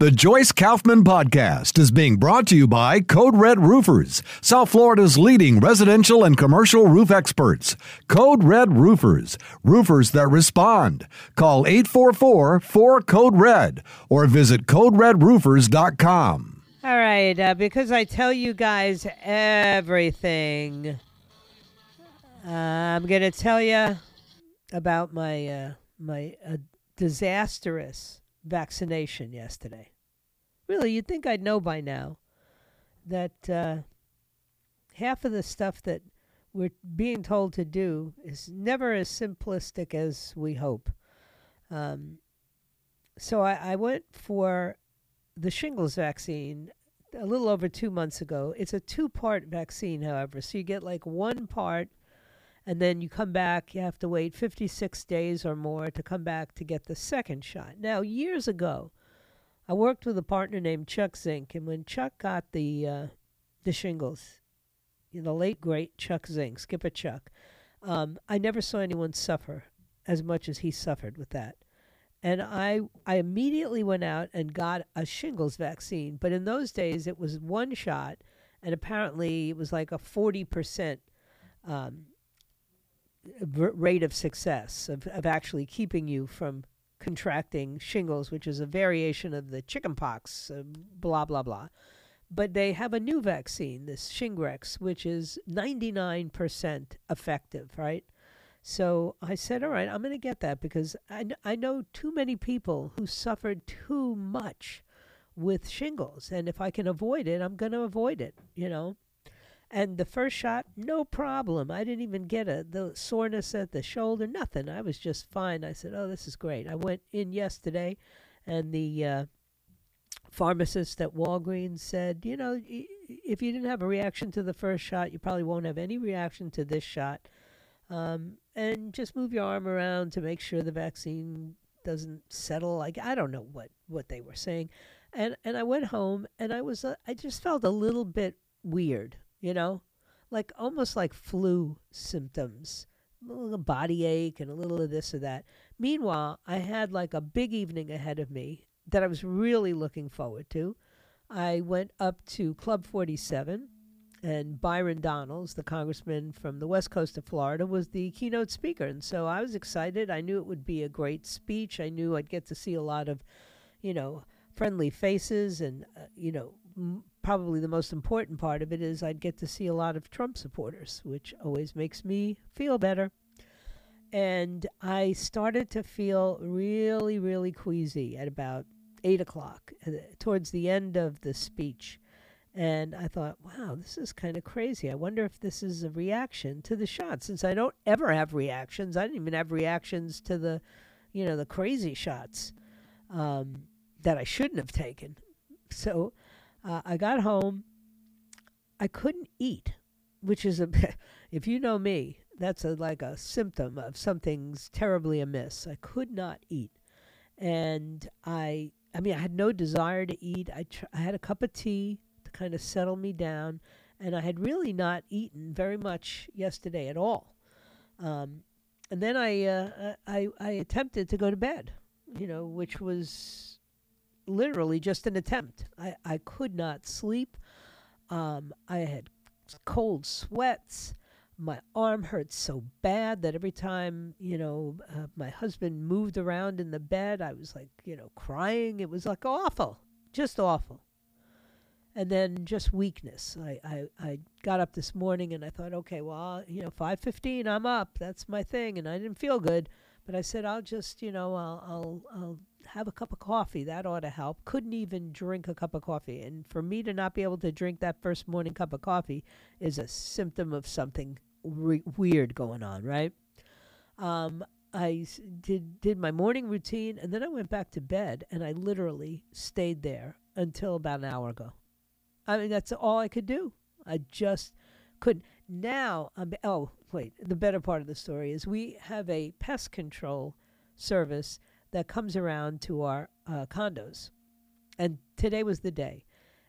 The Joyce Kaufman Podcast is being brought to you by Code Red Roofers, South Florida's leading residential and commercial roof experts. Code Red Roofers, roofers that respond. Call 844 4 Code Red or visit CodeRedRoofers.com. All right, uh, because I tell you guys everything, uh, I'm going to tell you about my uh, my uh, disastrous vaccination yesterday. Really, you'd think I'd know by now that uh, half of the stuff that we're being told to do is never as simplistic as we hope. Um, so I, I went for the shingles vaccine a little over two months ago. It's a two part vaccine, however. So you get like one part, and then you come back. You have to wait 56 days or more to come back to get the second shot. Now, years ago, I worked with a partner named Chuck Zink, and when Chuck got the uh, the shingles, you know, the late great Chuck Zink, Skipper Chuck, um, I never saw anyone suffer as much as he suffered with that. And I I immediately went out and got a shingles vaccine, but in those days it was one shot, and apparently it was like a forty percent um, rate of success of, of actually keeping you from contracting shingles, which is a variation of the chickenpox, uh, blah, blah, blah. But they have a new vaccine, this Shingrix, which is 99% effective, right? So I said, all right, I'm going to get that because I, I know too many people who suffered too much with shingles. And if I can avoid it, I'm going to avoid it, you know? And the first shot, no problem. I didn't even get a the soreness at the shoulder, nothing. I was just fine. I said, "Oh, this is great." I went in yesterday, and the uh, pharmacist at Walgreens said, "You know, if you didn't have a reaction to the first shot, you probably won't have any reaction to this shot. Um, and just move your arm around to make sure the vaccine doesn't settle. Like I don't know what what they were saying." And and I went home, and I was uh, I just felt a little bit weird you know, like almost like flu symptoms, a little body ache and a little of this or that. Meanwhile, I had like a big evening ahead of me that I was really looking forward to. I went up to Club 47, and Byron Donalds, the congressman from the west coast of Florida, was the keynote speaker. And so I was excited. I knew it would be a great speech. I knew I'd get to see a lot of, you know, friendly faces and, uh, you know, m- probably the most important part of it is I'd get to see a lot of Trump supporters, which always makes me feel better. And I started to feel really, really queasy at about eight o'clock, uh, towards the end of the speech. And I thought, wow, this is kind of crazy. I wonder if this is a reaction to the shot. Since I don't ever have reactions, I didn't even have reactions to the, you know, the crazy shots um, that I shouldn't have taken. So uh, I got home. I couldn't eat, which is a, if you know me, that's a, like a symptom of something's terribly amiss. I could not eat, and I, I mean, I had no desire to eat. I, tr- I had a cup of tea to kind of settle me down, and I had really not eaten very much yesterday at all. Um, and then I, uh, I, I attempted to go to bed, you know, which was literally just an attempt. I, I could not sleep. Um, I had cold sweats. My arm hurt so bad that every time, you know, uh, my husband moved around in the bed, I was like, you know, crying. It was like awful, just awful. And then just weakness. I, I, I got up this morning and I thought, okay, well, you know, 5.15, I'm up. That's my thing. And I didn't feel good. But I said, I'll just, you know, I'll, I'll, I'll have a cup of coffee. That ought to help. Couldn't even drink a cup of coffee. And for me to not be able to drink that first morning cup of coffee is a symptom of something re- weird going on, right? Um, I did did my morning routine, and then I went back to bed, and I literally stayed there until about an hour ago. I mean, that's all I could do. I just couldn't. Now, I'm, oh wait, the better part of the story is we have a pest control service that comes around to our uh, condos, and today was the day,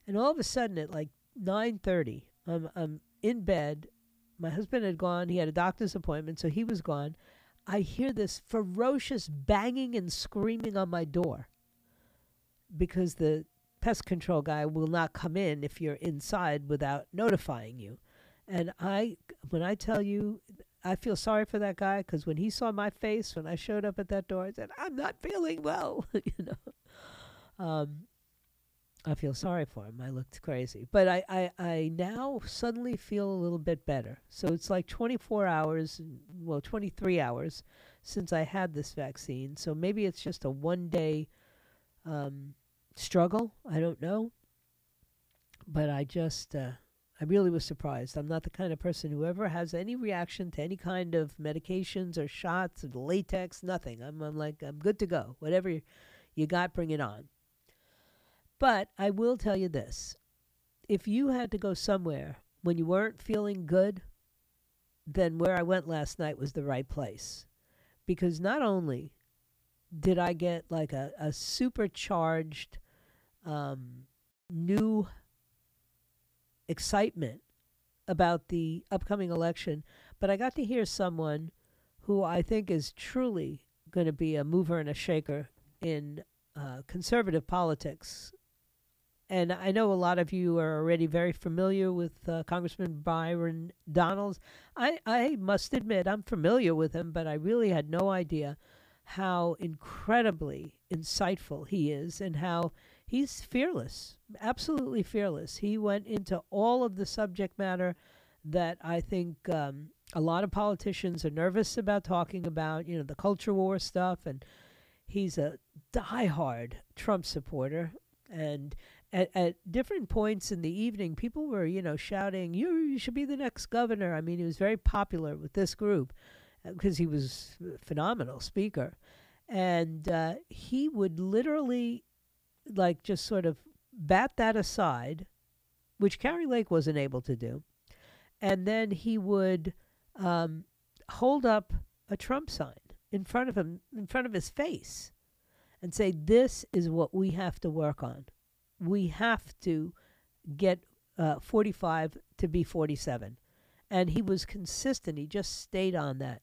and all of a sudden at like nine thirty, I'm I'm in bed. My husband had gone. He had a doctor's appointment, so he was gone. I hear this ferocious banging and screaming on my door because the pest control guy will not come in if you're inside without notifying you. And I, when I tell you, I feel sorry for that guy because when he saw my face when I showed up at that door, I said, "I'm not feeling well," you know. Um, I feel sorry for him. I looked crazy, but I, I, I now suddenly feel a little bit better. So it's like 24 hours, well, 23 hours since I had this vaccine. So maybe it's just a one day um, struggle. I don't know. But I just, uh, I really was surprised. I'm not the kind of person who ever has any reaction to any kind of medications or shots or latex, nothing. I'm, I'm like, I'm good to go. Whatever you, got, bring it on. But I will tell you this if you had to go somewhere when you weren't feeling good, then where I went last night was the right place. Because not only did I get like a, a supercharged um, new excitement about the upcoming election, but I got to hear someone who I think is truly going to be a mover and a shaker in uh, conservative politics. And I know a lot of you are already very familiar with uh, Congressman Byron Donalds. I, I must admit, I'm familiar with him, but I really had no idea how incredibly insightful he is and how he's fearless, absolutely fearless. He went into all of the subject matter that I think um, a lot of politicians are nervous about talking about, you know, the culture war stuff. And he's a diehard Trump supporter. And at, at different points in the evening, people were, you know, shouting, you, you should be the next governor. I mean, he was very popular with this group because he was a phenomenal speaker. And uh, he would literally, like, just sort of bat that aside, which Kari Lake wasn't able to do. And then he would um, hold up a Trump sign in front of him, in front of his face, and say, This is what we have to work on. We have to get uh, 45 to be 47. And he was consistent. He just stayed on that.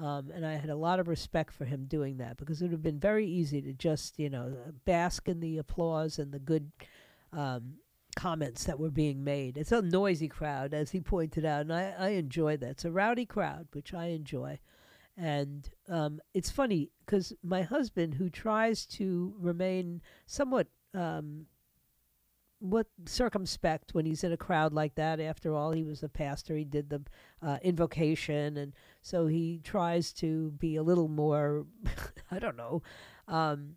Um, and I had a lot of respect for him doing that because it would have been very easy to just, you know, bask in the applause and the good um, comments that were being made. It's a noisy crowd, as he pointed out, and I, I enjoy that. It's a rowdy crowd, which I enjoy. And um, it's funny because my husband, who tries to remain somewhat um, what circumspect when he's in a crowd like that. After all, he was a pastor. He did the uh, invocation, and so he tries to be a little more, I don't know, um,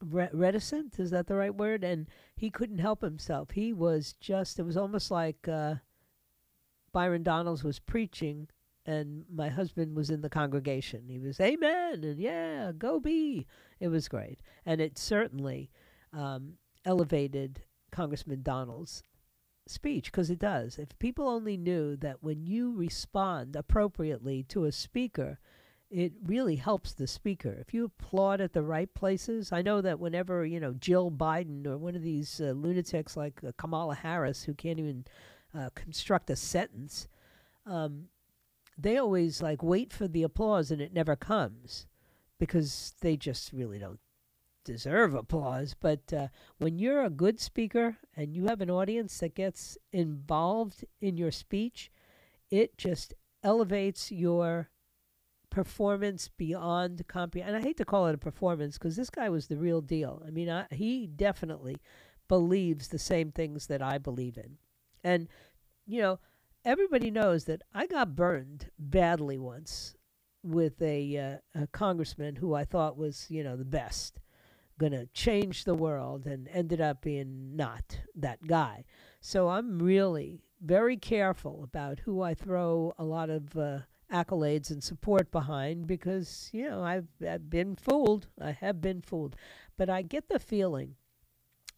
re- reticent. Is that the right word? And he couldn't help himself. He was just. It was almost like uh, Byron Donalds was preaching. And my husband was in the congregation. He was, Amen, and yeah, go be. It was great. And it certainly um, elevated Congressman Donalds' speech because it does. If people only knew that when you respond appropriately to a speaker, it really helps the speaker. If you applaud at the right places, I know that whenever, you know, Jill Biden or one of these uh, lunatics like uh, Kamala Harris who can't even uh, construct a sentence, um, they always like wait for the applause and it never comes because they just really don't deserve applause, but uh, when you're a good speaker and you have an audience that gets involved in your speech, it just elevates your performance beyond comprehension. And I hate to call it a performance because this guy was the real deal. I mean, I, he definitely believes the same things that I believe in. And, you know, everybody knows that I got burned badly once with a, uh, a congressman who I thought was, you know, the best going to change the world and ended up being not that guy. So I'm really very careful about who I throw a lot of uh, accolades and support behind because you know I've, I've been fooled. I have been fooled, but I get the feeling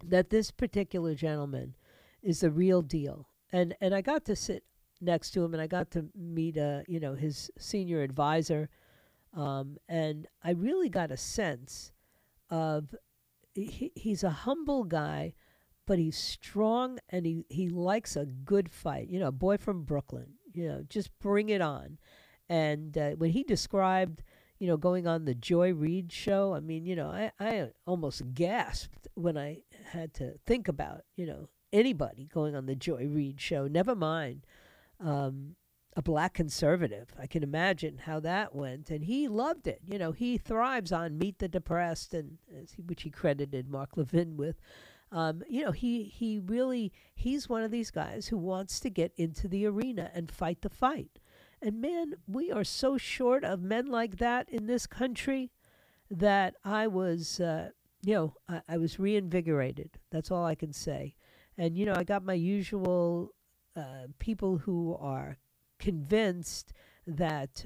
that this particular gentleman is the real deal. And and I got to sit next to him, and I got to meet uh you know his senior advisor, um, and I really got a sense of he, he's a humble guy but he's strong and he, he likes a good fight. You know, a boy from Brooklyn, you know, just bring it on. And uh, when he described, you know, going on the Joy Reid show, I mean, you know, I, I almost gasped when I had to think about, you know, anybody going on the Joy Reid show, never mind um, a black conservative. I can imagine how that went. And he loved it. You know, he thrives on Meet the Depressed, and which he credited Mark Levin with. Um, you know, he he really he's one of these guys who wants to get into the arena and fight the fight. And man, we are so short of men like that in this country that I was, uh, you know, I, I, was reinvigorated. That's all I can say. And you know, I got my usual uh, people who are convinced that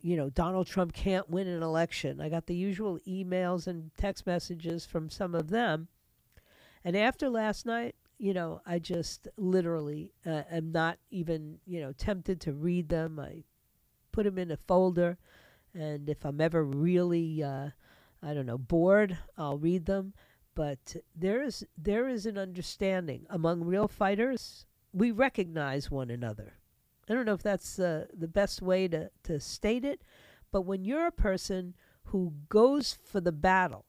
you know Donald Trump can't win an election. I got the usual emails and text messages from some of them and after last night, you know, I just literally uh, am not even, you know, tempted to read them. I put them in a folder, and if I'm ever really, uh, I don't know, bored, I'll read them. But there is there is an understanding among real fighters. We recognize one another. I don't know if that's uh, the best way to, to state it, but when you're a person who goes for the battle,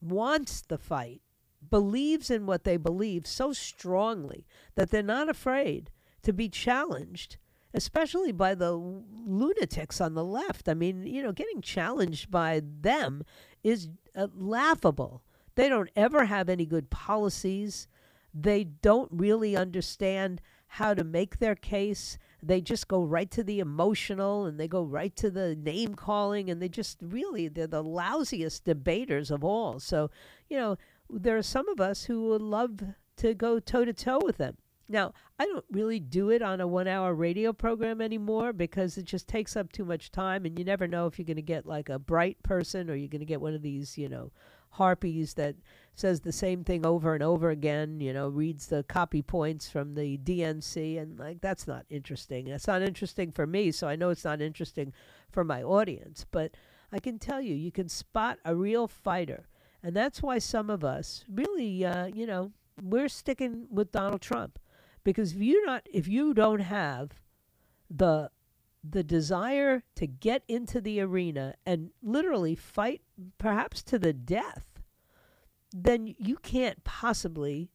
wants the fight, believes in what they believe so strongly that they're not afraid to be challenged, especially by the lunatics on the left. I mean, you know, getting challenged by them is uh, laughable. They don't ever have any good policies. They don't really understand how to make their case. They just go right to the emotional and they go right to the name calling and they just really they're the lousiest debaters of all. So, you know, there are some of us who would love to go toe to toe with them. Now, I don't really do it on a one hour radio program anymore because it just takes up too much time, and you never know if you're going to get like a bright person or you're going to get one of these, you know, harpies that says the same thing over and over again, you know, reads the copy points from the DNC, and like that's not interesting. It's not interesting for me, so I know it's not interesting for my audience. But I can tell you, you can spot a real fighter and that's why some of us really, uh, you know, we're sticking with Donald Trump because if you're not if you don't have the the desire to get into the arena and literally fight perhaps to the death, then you can't possibly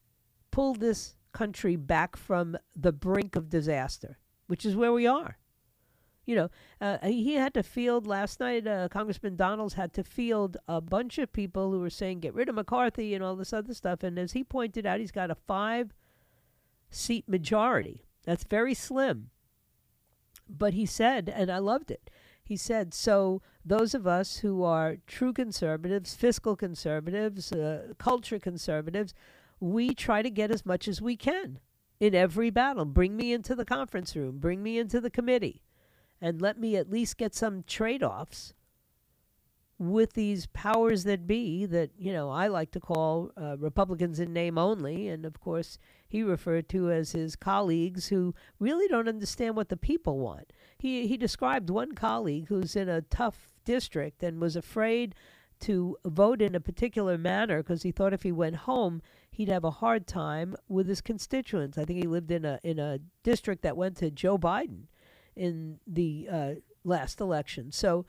pull this country back from the brink of disaster, which is where we are you know, uh, he had to field last night. Uh, Congressman Donalds had to field a bunch of people who were saying get rid of McCarthy and all this other stuff. And as he pointed out, he's got a five seat majority. That's very slim. But he said, and I loved it. He said, so those of us who are true conservatives, fiscal conservatives, uh, culture conservatives, we try to get as much as we can in every battle. Bring me into the conference room, bring me into the committee and let me at least get some trade offs with these powers that be that, you know, I like to call uh, Republicans in name only. And of course, he referred to as his colleagues who really don't understand what the people want. He, he described one colleague who's in a tough district and was afraid to vote in a particular manner because he thought if he went home he'd have a hard time with his constituents. I think he lived in a in a district that went to Joe Biden, in the uh, last election. So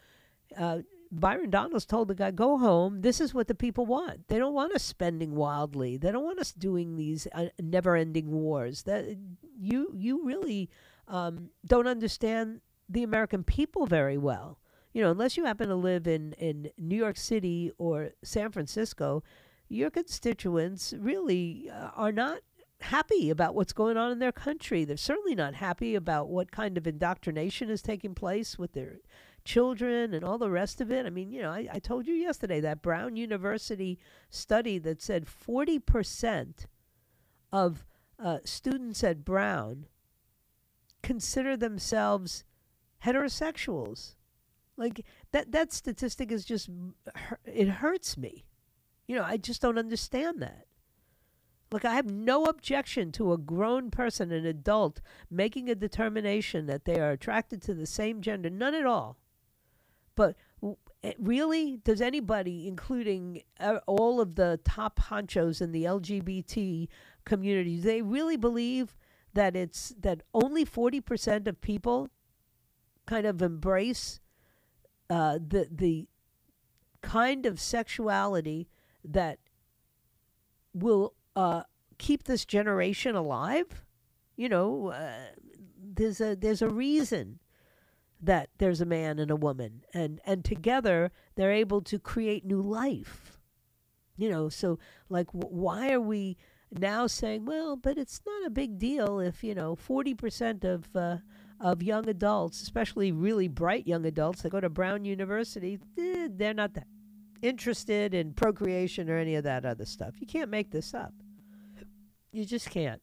uh, Byron Donalds told the guy, "Go home. This is what the people want. They don't want us spending wildly. They don't want us doing these uh, never-ending wars. That you you really um, don't understand the American people very well. You know, unless you happen to live in in New York City or San Francisco." Your constituents really uh, are not happy about what's going on in their country. They're certainly not happy about what kind of indoctrination is taking place with their children and all the rest of it. I mean, you know, I, I told you yesterday that Brown University study that said 40% of uh, students at Brown consider themselves heterosexuals. Like that that statistic is just it hurts me. You know, I just don't understand that. Look, I have no objection to a grown person, an adult, making a determination that they are attracted to the same gender. None at all. But eh, really, does anybody, including uh, all of the top honchos in the LGBT community, they really believe that it's that only forty percent of people kind of embrace uh, the the kind of sexuality that will uh, keep this generation alive. You know, uh, there's a there's a reason that there's a man and a woman, and and together they're able to create new life. You know, so like, why are we now saying, well, but it's not a big deal if you know forty percent of uh, of young adults, especially really bright young adults that go to Brown University, eh, they're not that interested in procreation or any of that other stuff. You can't make this up. You just can't.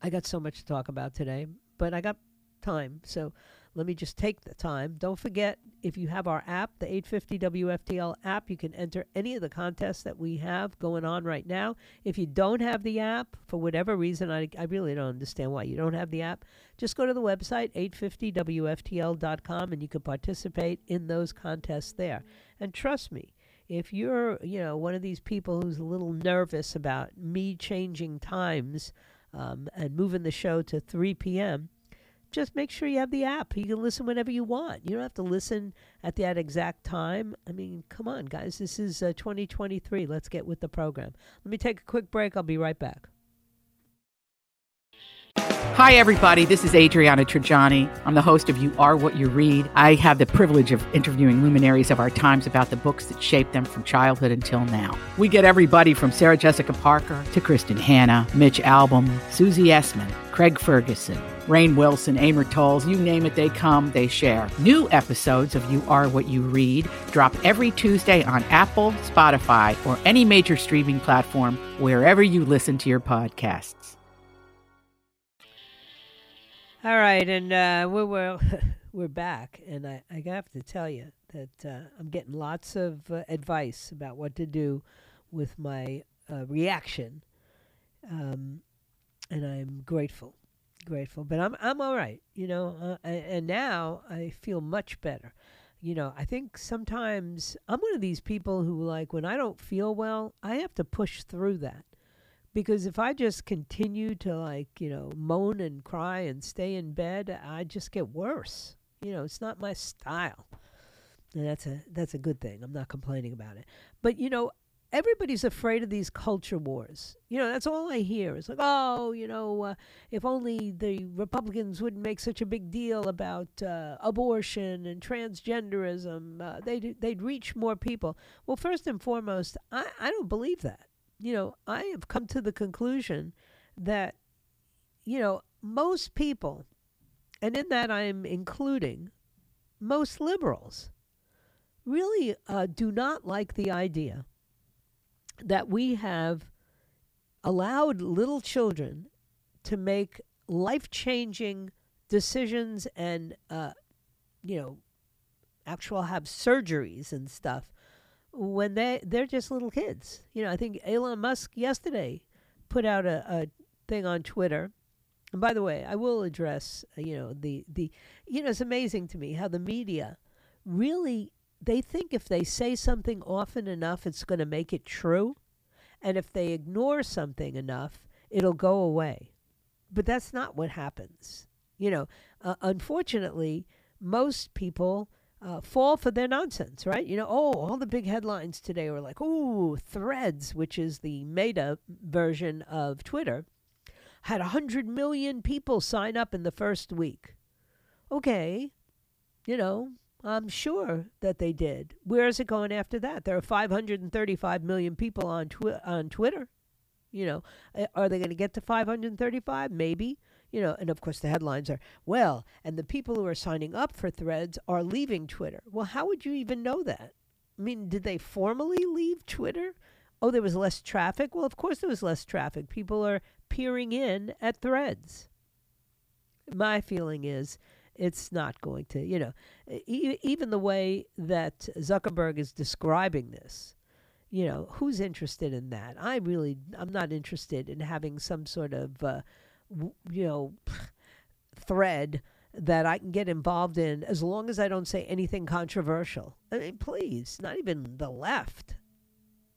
I got so much to talk about today, but I got time. So let me just take the time. Don't forget, if you have our app, the 850 WFTL app, you can enter any of the contests that we have going on right now. If you don't have the app, for whatever reason, I, I really don't understand why you don't have the app, just go to the website, 850WFTL.com, and you can participate in those contests there. And trust me, if you're, you know, one of these people who's a little nervous about me changing times um, and moving the show to 3 p.m., just make sure you have the app. You can listen whenever you want. You don't have to listen at that exact time. I mean, come on, guys. This is uh, 2023. Let's get with the program. Let me take a quick break. I'll be right back. Hi, everybody. This is Adriana Trigiani. I'm the host of You Are What You Read. I have the privilege of interviewing luminaries of our times about the books that shaped them from childhood until now. We get everybody from Sarah Jessica Parker to Kristin Hannah, Mitch Albom, Susie Essman, Craig Ferguson, Rainn Wilson, Amor Towles, you name it, they come, they share. New episodes of You Are What You Read drop every Tuesday on Apple, Spotify, or any major streaming platform wherever you listen to your podcasts. All right, and uh, we're we're, we're back, and I, I have to tell you that uh, I'm getting lots of uh, advice about what to do with my uh, reaction, um, and I'm grateful, grateful. But I'm I'm all right, you know, uh, and now I feel much better. You know, I think sometimes I'm one of these people who like when I don't feel well, I have to push through that because if I just continue to like you know moan and cry and stay in bed, I just get worse. You know, it's not my style, and that's a that's a good thing. I'm not complaining about it, but you know. Everybody's afraid of these culture wars. You know, that's all I hear. It's like, oh, you know, uh, if only the Republicans wouldn't make such a big deal about uh, abortion and transgenderism, uh, they'd, they'd reach more people. Well, first and foremost, I, I don't believe that you know, I have come to the conclusion that, you know, most people, and in that I'm including most liberals, really uh, do not like the idea that we have allowed little children to make life changing decisions and, uh, you know, actual have surgeries and stuff when they they're just little kids. You know, I think Elon Musk yesterday put out a, a thing on Twitter. And by the way, I will address uh, you know the the you know it's amazing to me how the media really they think if they say something often enough it's going to make it true and if they ignore something enough it'll go away. But that's not what happens. You know, uh, unfortunately, most people uh, fall for their nonsense, right? You know, oh, all the big headlines today were like, oh, Threads, which is the meta version of Twitter, had 100 million people sign up in the first week. Okay, you know, I'm sure that they did. Where is it going after that? There are 535 million people on twi- on Twitter. You know, eh, are they going to get to 535? Maybe you know, and of course the headlines are, well, and the people who are signing up for threads are leaving Twitter. Well, how would you even know that? I mean, did they formally leave Twitter? Oh, there was less traffic? Well, of course there was less traffic. People are peering in at threads. My feeling is it's not going to, you know, e- even the way that Zuckerberg is describing this, you know, who's interested in that? I really, I'm not interested in having some sort of, uh, w- you know, thread that I can get involved in as long as I don't say anything controversial. I mean, please, not even the left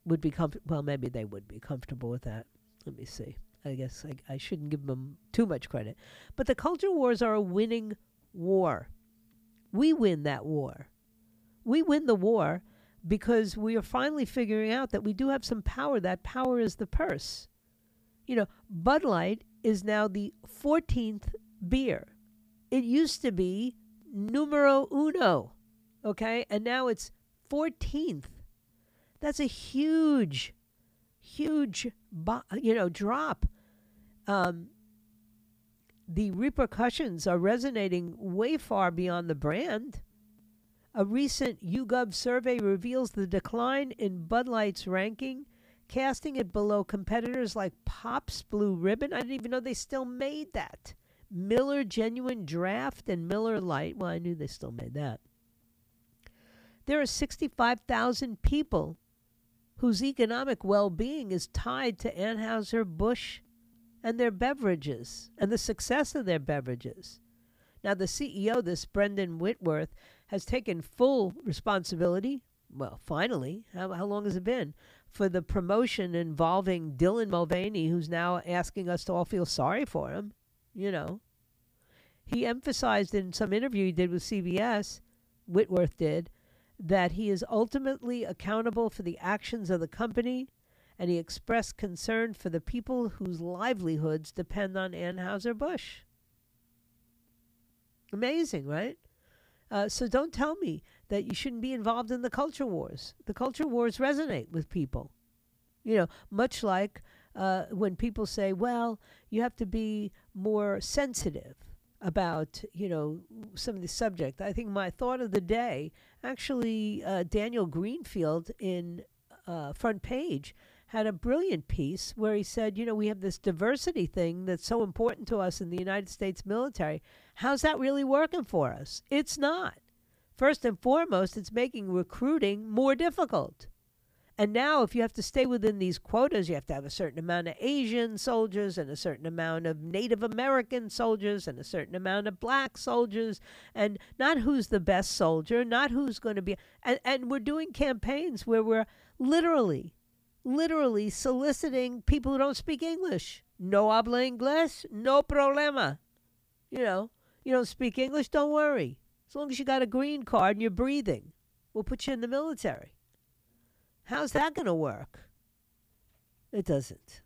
would be comfortable. Well, maybe they would be comfortable with that. Let me see. I guess I, I shouldn't give them too much credit. But the culture wars are a winning war. We win that war. We win the war because we are finally figuring out that we do have some power. That power is the purse. You know, Bud Light is now the 14th beer. It used to be numero uno, okay? And now it's 14th. That's a huge, huge, you know, drop. Um, the repercussions are resonating way far beyond the brand. A recent YouGov survey reveals the decline in Bud Light's ranking, casting it below competitors like Pabst Blue Ribbon. I didn't even know they still made that. Miller Genuine Draft and Miller Lite. Well, I knew they still made that. There are 65,000 people whose economic well being is tied to Anheuser-Busch and their beverages and the success of their beverages. Now, the CEO, this Brendan Whitworth, has taken full responsibility. Well, finally, how, how long has it been? For the promotion involving Dylan Mulvaney, who's now asking us to all feel sorry for him. You know, he emphasized in some interview he did with CBS, Whitworth did, that he is ultimately accountable for the actions of the company and he expressed concern for the people whose livelihoods depend on Anheuser-Busch. Amazing, right? Uh, so don't tell me that you shouldn't be involved in the culture wars. The culture wars resonate with people. You know, much like uh, when people say, well, you have to be more sensitive about, you know, some of the subject. I think my thought of the day, actually, uh, Daniel Greenfield in uh, Front Page had a brilliant piece where he said, you know, we have this diversity thing that's so important to us in the United States military. How's that really working for us? It's not. First and foremost, it's making recruiting more difficult. And now, if you have to stay within these quotas, you have to have a certain amount of Asian soldiers and a certain amount of Native American soldiers and a certain amount of black soldiers, and not who's the best soldier, not who's going to be. And, and we're doing campaigns where we're literally literally soliciting people who don't speak English. No habla inglés, no problema. You know, you don't speak English, don't worry. As long as you got a green card and you're breathing, we'll put you in the military. How's that going to work? It doesn't.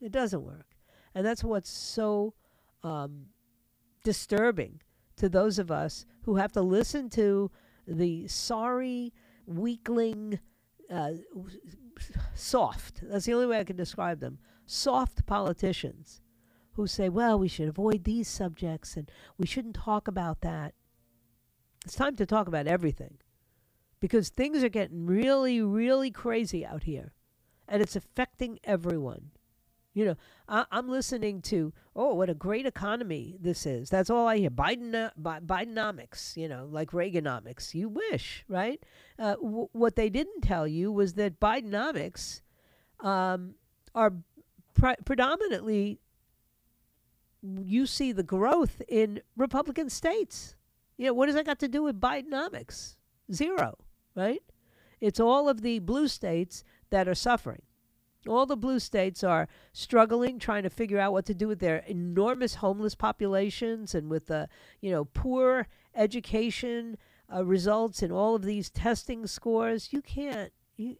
It doesn't work. And that's what's so um, disturbing to those of us who have to listen to the sorry, weakling, uh, soft, that's the only way I can describe them, soft politicians who say, well, we should avoid these subjects and we shouldn't talk about that. It's time to talk about everything because things are getting really, really crazy out here and it's affecting everyone. You know, I, am listening to, oh, what a great economy this is. That's all I hear. Biden, uh, Bidenomics, you know, like Reaganomics. You wish, right? Uh, w- what they didn't tell you was that Bidenomics um, are pre- predominantly, you see the growth in Republican states. You know, what does that got to do with Bidenomics? Zero, right? It's all of the blue states that are suffering. All the blue states are struggling, trying to figure out what to do with their enormous homeless populations and with the, you know, poor education uh, results and all of these testing scores. You can't you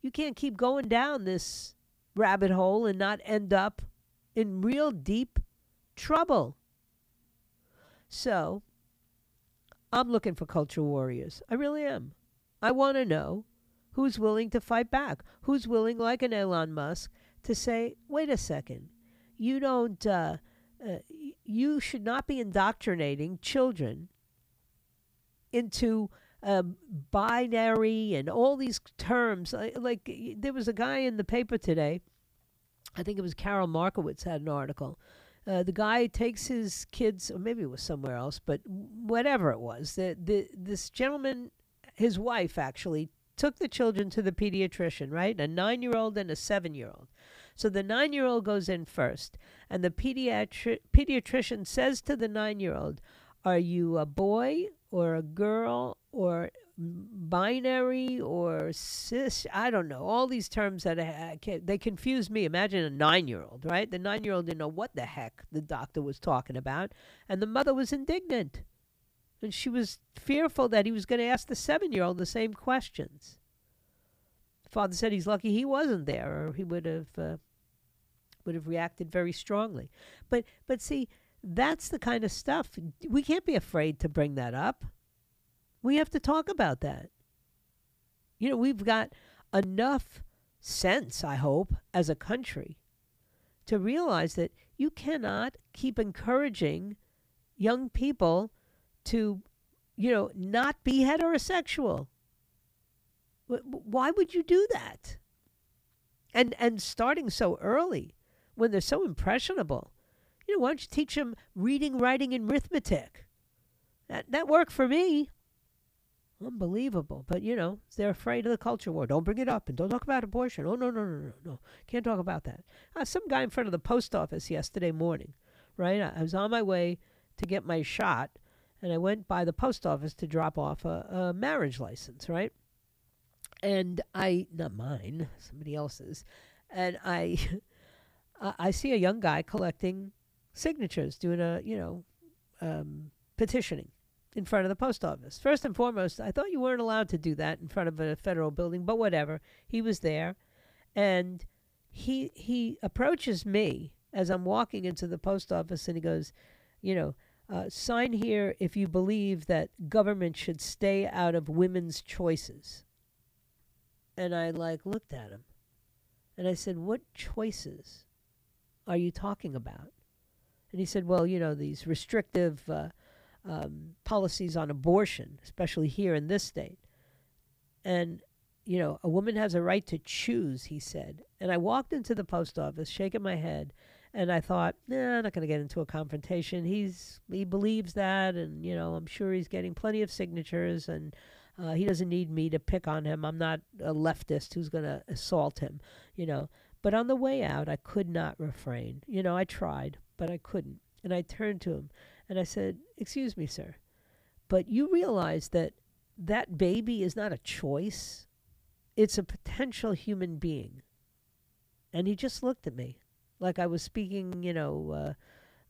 you can't keep going down this rabbit hole and not end up in real deep trouble. So, I'm looking for culture warriors. I really am. I want to know who's willing to fight back, who's willing, like an Elon Musk, to say, wait a second, you don't, uh, uh, you should not be indoctrinating children into uh, binary and all these terms. Like, there was a guy in the paper today, I think it was Carol Markowitz had an article. Uh, the guy takes his kids, or maybe it was somewhere else, but whatever it was, the, the, this gentleman, his wife actually, took the children to the pediatrician, right? A nine year old and a seven year old. So the nine year old goes in first, and the pediatri- pediatrician says to the nine year old, Are you a boy or a girl or binary or cis i don't know all these terms that uh, I, I they confuse me imagine a nine-year-old right the nine-year-old didn't know what the heck the doctor was talking about and the mother was indignant and she was fearful that he was going to ask the seven-year-old the same questions. Father said he's lucky he wasn't there or he would have uh, would have reacted very strongly. But but see that's the kind of stuff we can't be afraid to bring that up. We have to talk about that. You know, we've got enough sense, I hope, as a country to realize that you cannot keep encouraging young people to, you know, not be heterosexual. Why would you do that? And and starting so early when they're so impressionable. You know, why don't you teach them reading, writing, and arithmetic? That that worked for me. Unbelievable. But, you know, they're afraid of the culture war. Don't bring it up and don't talk about abortion. Oh, no, no, no, no, no. Can't talk about that. Uh, some guy in front of the post office yesterday morning, right? I was on my way to get my shot and I went by the post office to drop off a, a marriage license, right? And I, not mine, somebody else's, and I, I see a young guy collecting signatures, doing a, you know, um, petitioning in front of the post office. First and foremost, I thought you weren't allowed to do that in front of a federal building, but whatever. He was there, and he he approaches me as I'm walking into the post office, and he goes, you know. Uh, sign here if you believe that government should stay out of women's choices. And I like looked at him and I said, What choices are you talking about? And he said, Well, you know, these restrictive uh, um, policies on abortion, especially here in this state. And, you know, a woman has a right to choose, he said. And I walked into the post office, shaking my head, and I thought, nah, I'm not going to get into a confrontation. He's he believes that, and you know, I'm sure he's getting plenty of signatures, and uh, he doesn't need me to pick on him. I'm not a leftist who's going to assault him, you know. But on the way out, I could not refrain. You know, I tried, but I couldn't. And I turned to him and I said, Excuse me, sir, but you realize that that baby is not a choice, it's a potential human being. And he just looked at me like I was speaking, you know,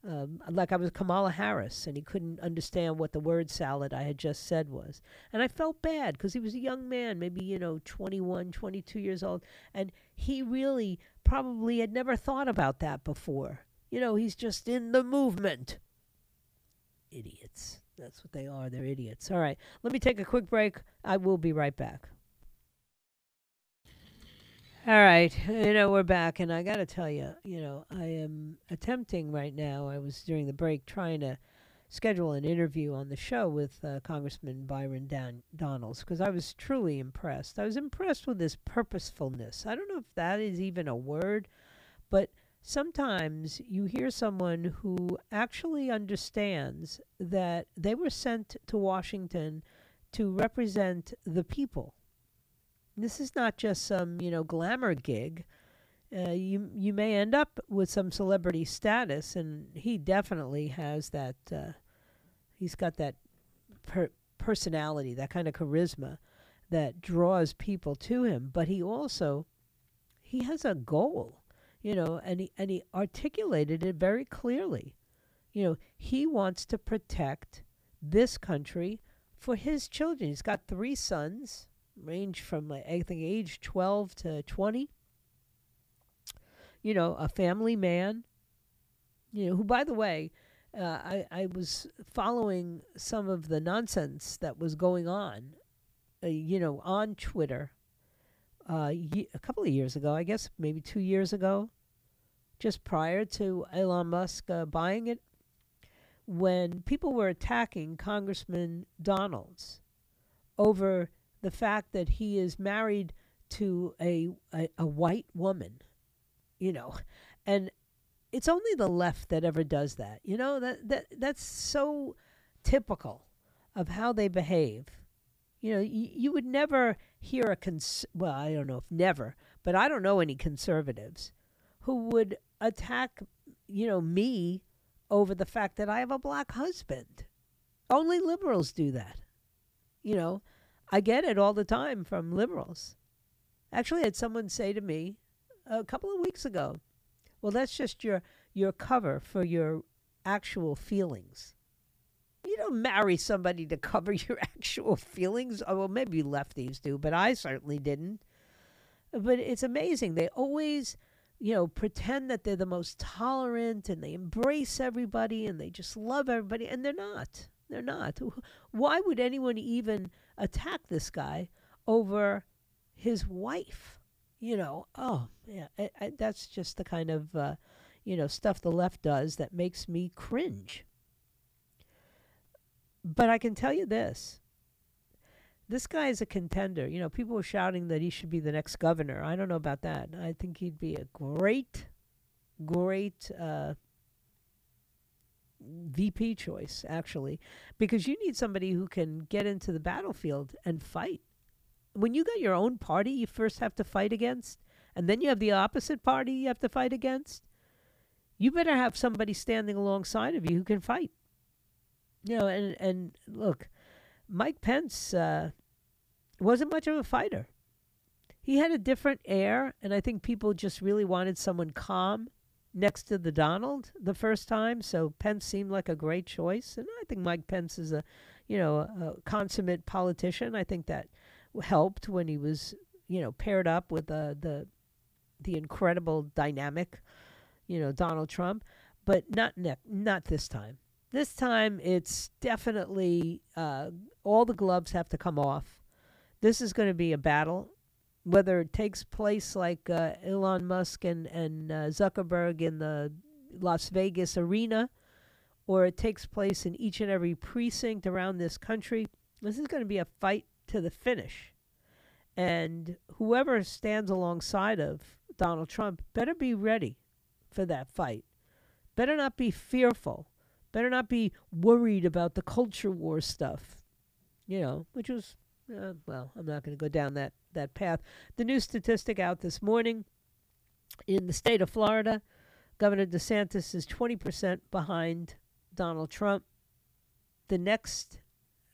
uh, um, like I was Kamala Harris, and he couldn't understand what the word salad I had just said was. And I felt bad because he was a young man, maybe, you know, 21, 22 years old, and he really probably had never thought about that before. You know, he's just in the movement idiots. That's what they are. They're idiots. All right. Let me take a quick break. I will be right back. All right. You know, we're back. And I got to tell you, you know, I am attempting right now, I was during the break trying to schedule an interview on the show with uh, Congressman Byron Dan- Donalds because I was truly impressed. I was impressed with his purposefulness. I don't know if that is even a word, but sometimes you hear someone who actually understands that they were sent to Washington to represent the people. This is not just some, you know, glamour gig. Uh, you you may end up with some celebrity status, and he definitely has that. Uh, he's got that per- personality, that kind of charisma that draws people to him. But he also he has a goal you know, and he and he articulated it very clearly. You know, he wants to protect this country for his children. He's got three sons, range from I think age twelve to twenty. You know, a family man. You know, who by the way, uh, I I was following some of the nonsense that was going on, uh, you know, on Twitter uh, a couple of years ago, I guess maybe two years ago, just prior to Elon Musk uh, buying it, when people were attacking Congressman Donalds over the fact that he is married to a, a, a white woman, you know, and it's only the left that ever does that. You know that that that's so typical of how they behave. You know, you, you would never hear a cons. Well, I don't know if never, but I don't know any conservatives who would attack, you know, me over the fact that I have a black husband. Only liberals do that. You know, I get it all the time from liberals. Actually, I had someone say to me a couple of weeks ago, "Well, that's just your your cover for your actual feelings." You don't marry somebody to cover your actual feelings. Oh, well, maybe lefties do, but I certainly didn't. But it's amazing. They always, you know, pretend that they're the most tolerant and they embrace everybody and they just love everybody, and they're not. They're not. Why would anyone even attack this guy over his wife? You know, oh, yeah, I, I, that's just the kind of, uh, you know, stuff the left does that makes me cringe. But I can tell you this this guy is a contender. You know, people were shouting that he should be the next governor. I don't know about that. I think he'd be a great, great uh, VP choice, actually, because you need somebody who can get into the battlefield and fight. When you got your own party, you first have to fight against, and then you have the opposite party you have to fight against. You better have somebody standing alongside of you who can fight. You know, and and look, Mike Pence uh, wasn't much of a fighter. He had a different air, and I think people just really wanted someone calm next to the Donald the first time. So Pence seemed like a great choice, and I think Mike Pence is a, you know, a, consummate politician. I think that helped when he was, you know, paired up with the the the incredible dynamic, you know, Donald Trump. But not ne- not this time. This time, it's definitely uh, all the gloves have to come off. This is going to be a battle, whether it takes place like uh, Elon Musk and and uh, Zuckerberg in the Las Vegas arena, or it takes place in each and every precinct around this country. This is going to be a fight to the finish, and whoever stands alongside of Donald Trump better be ready for that fight. Better not be fearful Better not be worried about the culture war stuff, you know, which was, uh, well, I'm not going to go down that, that path. The new statistic out this morning in the state of Florida, Governor DeSantis is 20% behind Donald Trump. The next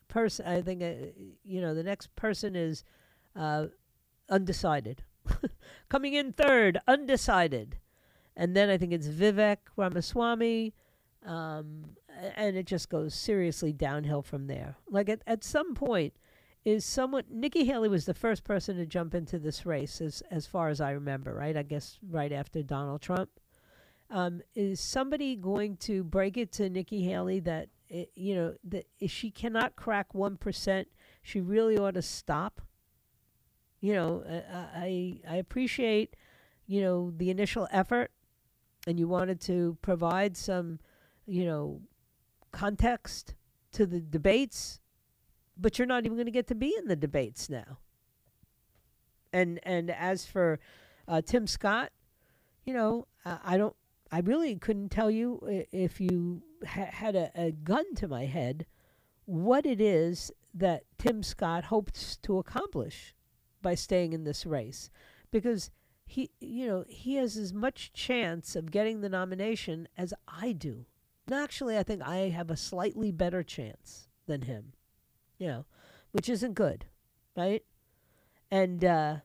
person, I think, uh, you know, the next person is uh, undecided. Coming in third, undecided. And then I think it's Vivek Ramaswamy, um, and it just goes seriously downhill from there. Like at, at some point, is someone Nikki Haley was the first person to jump into this race, as as far as I remember, right? I guess right after Donald Trump. Um, is somebody going to break it to Nikki Haley that it, you know that if she cannot crack one percent, she really ought to stop? You know, I I appreciate you know the initial effort, and you wanted to provide some you know, context to the debates, but you're not even going to get to be in the debates now. And and as for uh, Tim Scott, you know, I, I don't. I really couldn't tell you if you ha- had a, a gun to my head what it is that Tim Scott hopes to accomplish by staying in this race because he you know he has as much chance of getting the nomination as I do And actually, I think I have a slightly better chance than him, you know, which isn't good, right? And uh,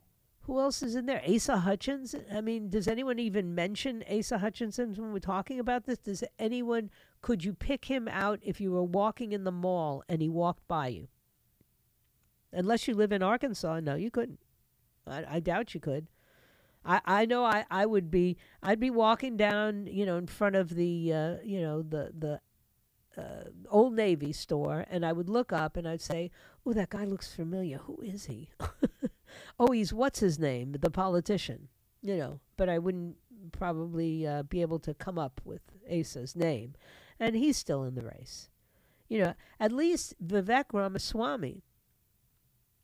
who else is in there? Asa Hutchins. I mean, does anyone even mention Asa Hutchinson when we're talking about this? Does anyone, could you pick him out if you were walking in the mall and he walked by you? Unless you live in Arkansas, no, you couldn't. I, I doubt you could. I, I know I, I would be I'd be walking down you know in front of the uh, you know the the uh, old Navy store and I would look up and I'd say oh that guy looks familiar. Who is he? Oh he's what's his name? The politician you know but I wouldn't probably uh, be able to come up with Asa's name and he's still in the race. You know at least Vivek Ramaswamy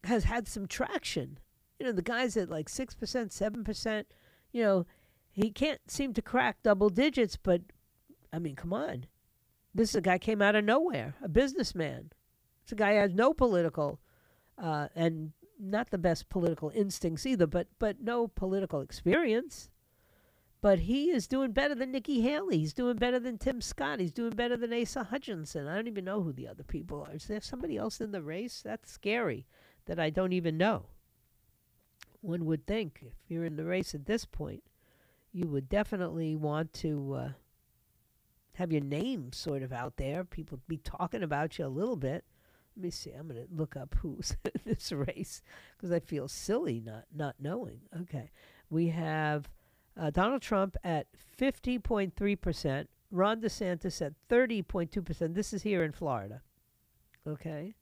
has had some traction. You know, the guys at like 6%, 7%, you know, he can't seem to crack double digits, but I mean, come on. This is a guy came out of nowhere, a businessman. It's a guy who has no political uh, and not the best political instincts either, but but no political experience. But he is doing better than Nikki Haley. He's doing better than Tim Scott. He's doing better than Asa Hutchinson. I don't even know who the other people are. Is there somebody else in the race? That's scary that I don't even know. One would think if you're in the race at this point, you would definitely want to uh, have your name sort of out there. People be talking about you a little bit. Let me see. I'm going to look up who's in this race because I feel silly not not knowing. Okay, we have uh, Donald Trump at 50.3 percent, Ron DeSantis at 30.2 percent. This is here in Florida. Okay,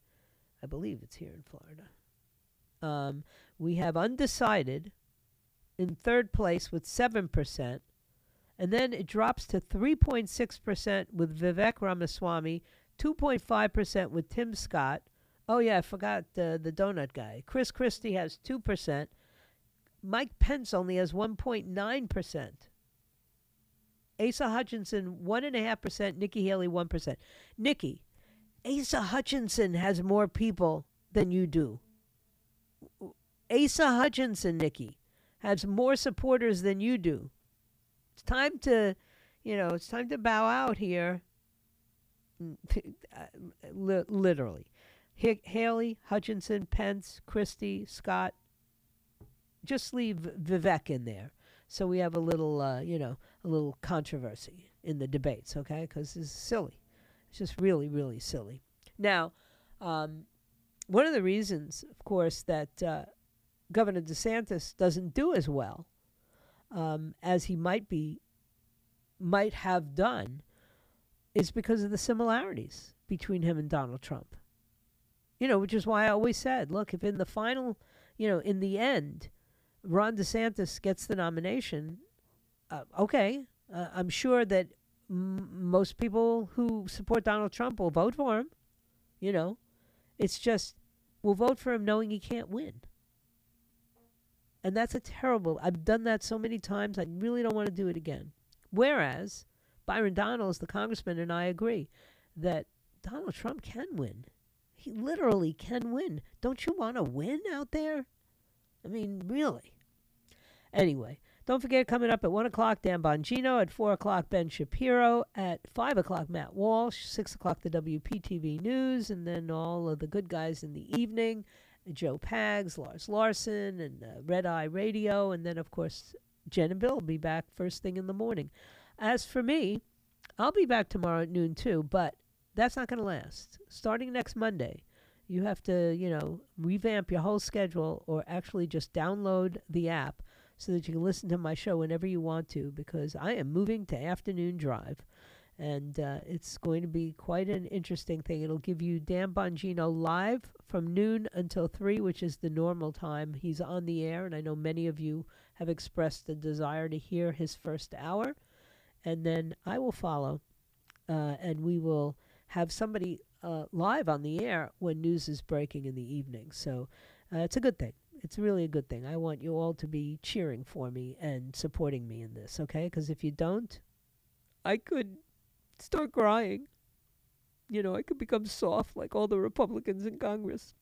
I believe it's here in Florida. Um, we have undecided in third place with 7%. And then it drops to 3.6% with Vivek Ramaswamy, 2.5% with Tim Scott. Oh, yeah, I forgot uh, the donut guy. Chris Christie has 2%. Mike Pence only has 1.9%. Asa Hutchinson, 1.5%. Nikki Haley, 1%. Nikki, Asa Hutchinson has more people than you do. Asa Hutchinson, Nikki, has more supporters than you do. It's time to, you know, it's time to bow out here. literally. H- Haley, Hutchinson, Pence, Christie, Scott. Just leave Vivek in there. So we have a little, uh, you know, a little controversy in the debates, okay? Because it's silly. It's just really, really silly. Now, um, one of the reasons, of course, that uh, Governor DeSantis doesn't do as well um, as he might be, might have done, is because of the similarities between him and Donald Trump. You know, which is why I always said, look, if in the final, you know, in the end, Ron DeSantis gets the nomination, uh, okay, uh, I'm sure that m- most people who support Donald Trump will vote for him. You know, it's just we'll vote for him knowing he can't win. And that's a terrible. I've done that so many times. I really don't want to do it again. Whereas Byron Donalds, the congressman, and I agree that Donald Trump can win. He literally can win. Don't you want to win out there? I mean, really. Anyway, don't forget coming up at 1 o'clock, Dan Bongino. At 4 o'clock, Ben Shapiro. At 5 o'clock, Matt Walsh. 6 o'clock, the WPTV News. And then all of the good guys in the evening. Joe Pags, Lars Larson, and uh, Red Eye Radio. And then, of course, Jen and Bill will be back first thing in the morning. As for me, I'll be back tomorrow at noon too, but that's not going to last. Starting next Monday, you have to, you know, revamp your whole schedule or actually just download the app so that you can listen to my show whenever you want to because I am moving to afternoon drive and uh, it's going to be quite an interesting thing. It'll give you Dan Bongino live from noon until 3, which is the normal time. He's on the air, and I know many of you have expressed the desire to hear his first hour. And then I will follow, uh, and we will have somebody uh, live on the air when news is breaking in the evening. So uh, it's a good thing. It's really a good thing. I want you all to be cheering for me and supporting me in this, okay? Because if you don't, I could start crying. You know, I could become soft like all the Republicans in Congress.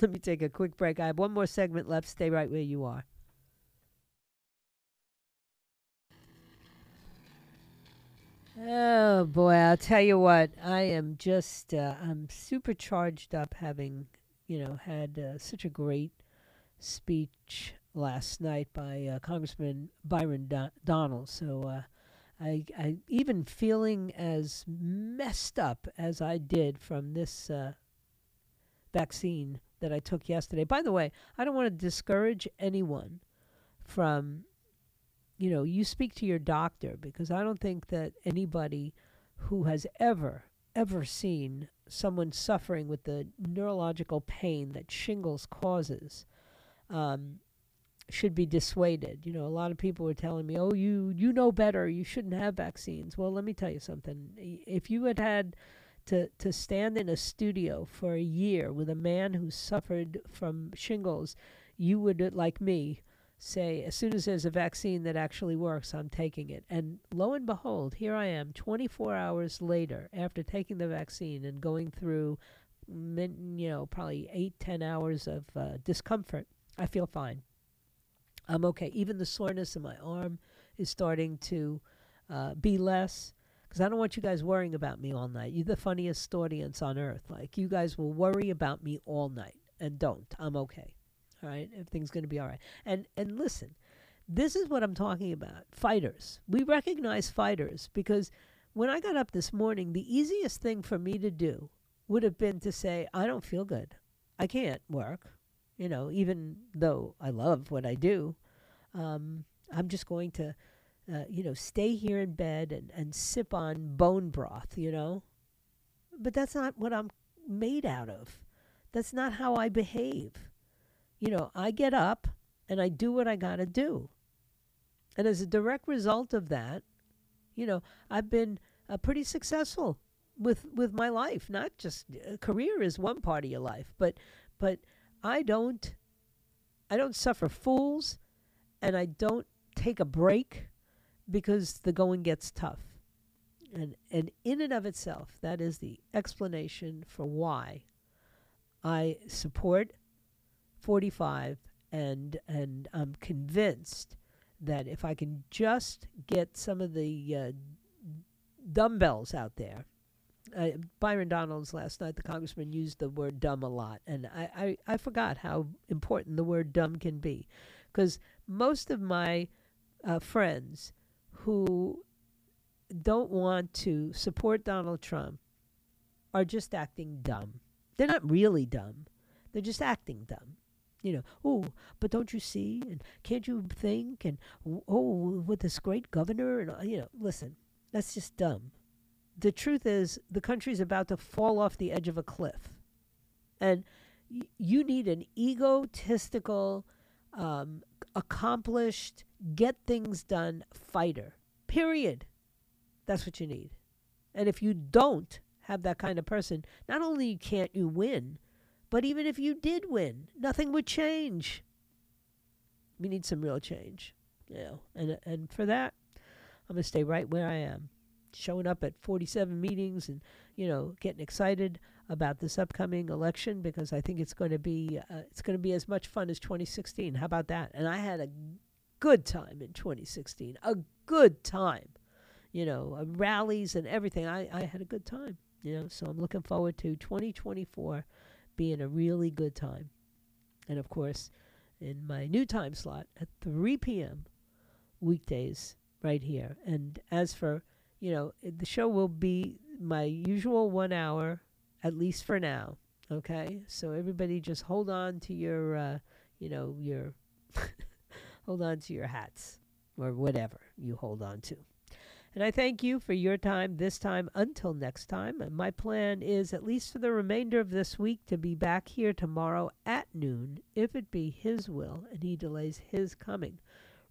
Let me take a quick break. I have one more segment left. Stay right where you are. Oh boy, I'll tell you what. I am just uh, I'm super charged up having, you know, had uh, such a great speech last night by uh, Congressman Byron Do- Donald. So uh, I, I even feeling as messed up as I did from this uh, vaccine that I took yesterday. By the way, I don't want to discourage anyone from, you know, you speak to your doctor because I don't think that anybody who has ever, ever seen someone suffering with the neurological pain that shingles causes um, should be dissuaded. You know, a lot of people were telling me, "Oh, you you know better. You shouldn't have vaccines." Well, let me tell you something. If you had had to to stand in a studio for a year with a man who suffered from shingles, you would, like me, say, as soon as there's a vaccine that actually works, I'm taking it. And lo and behold, here I am 24 hours later after taking the vaccine and going through, you know, probably eight, 10 hours of uh, discomfort. I feel fine. I'm okay. Even the soreness in my arm is starting to uh, be less because I don't want you guys worrying about me all night. You're the funniest audience on earth. Like, you guys will worry about me all night, and don't. I'm okay. All right? Everything's going to be all right. And, and listen, this is what I'm talking about fighters. We recognize fighters because when I got up this morning, the easiest thing for me to do would have been to say, I don't feel good. I can't work, you know, even though I love what I do. Um, I'm just going to uh, you know, stay here in bed and, and sip on bone broth, you know? But that's not what I'm made out of. That's not how I behave. You know, I get up and I do what I got to do. And as a direct result of that, you know, I've been uh, pretty successful with with my life. Not just uh, career is one part of your life, but but I don't I don't suffer fools, and I don't take a break because the going gets tough. And, and in and of itself, that is the explanation for why I support 45 and, and I'm convinced that if I can just get some of the uh, dumbbells out there, uh, Byron Donalds last night, the congressman used the word dumb a lot, and I, I, I forgot how important the word dumb can be. Because most of my uh, friends who don't want to support Donald Trump are just acting dumb. They're not really dumb. They're just acting dumb. You know, oh, but don't you see? And can't you think? And oh, with this great governor, and you know, listen, that's just dumb. The truth is, the country's about to fall off the edge of a cliff, and you need an egotistical, um, accomplished, get things done fighter. Period. That's what you need. And if you don't have that kind of person, not only can't you win, but even if you did win, nothing would change. We need some real change. You know, and and for that, I'm gonna stay right where I am, showing up at 47 meetings and you know getting excited about this upcoming election because I think it's going to be uh, it's going to be as much fun as 2016. How about that? And I had a good time in 2016, a good time. You know, uh, rallies and everything. I, I had a good time, you know, so I'm looking forward to 2024 being a really good time. And of course, in my new time slot at 3 p.m. weekdays right here. And as for, you know, the show will be my usual one hour, at least for now. Okay? So everybody just hold on to your, uh, you know, your. hold on to your hats or whatever you hold on to. And I thank you for your time this time until next time. And my plan is, at least for the remainder of this week, to be back here tomorrow at noon, if it be His will and He delays His coming.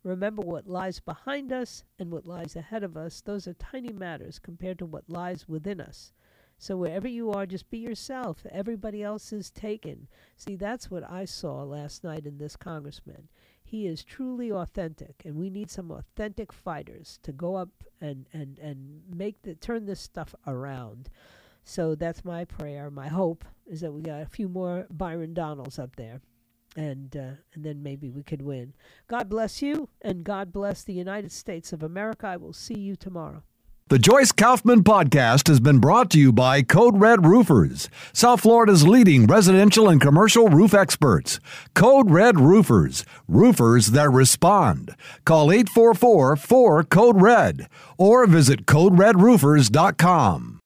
Remember what lies behind us and what lies ahead of us. Those are tiny matters compared to what lies within us. So wherever you are, just be yourself. Everybody else is taken. See, that's what I saw last night in this congressman. He is truly authentic, and we need some authentic fighters to go up and, and, and make the turn this stuff around. So that's my prayer. My hope is that we got a few more Byron Donalds up there, and uh, and then maybe we could win. God bless you, and God bless the United States of America. I will see you tomorrow. The Joyce Kaufman podcast has been brought to you by Code Red Roofers, South Florida's leading residential and commercial roof experts. Code Red Roofers, roofers that respond. Call 844 4 Code Red or visit CodeRedRoofers.com.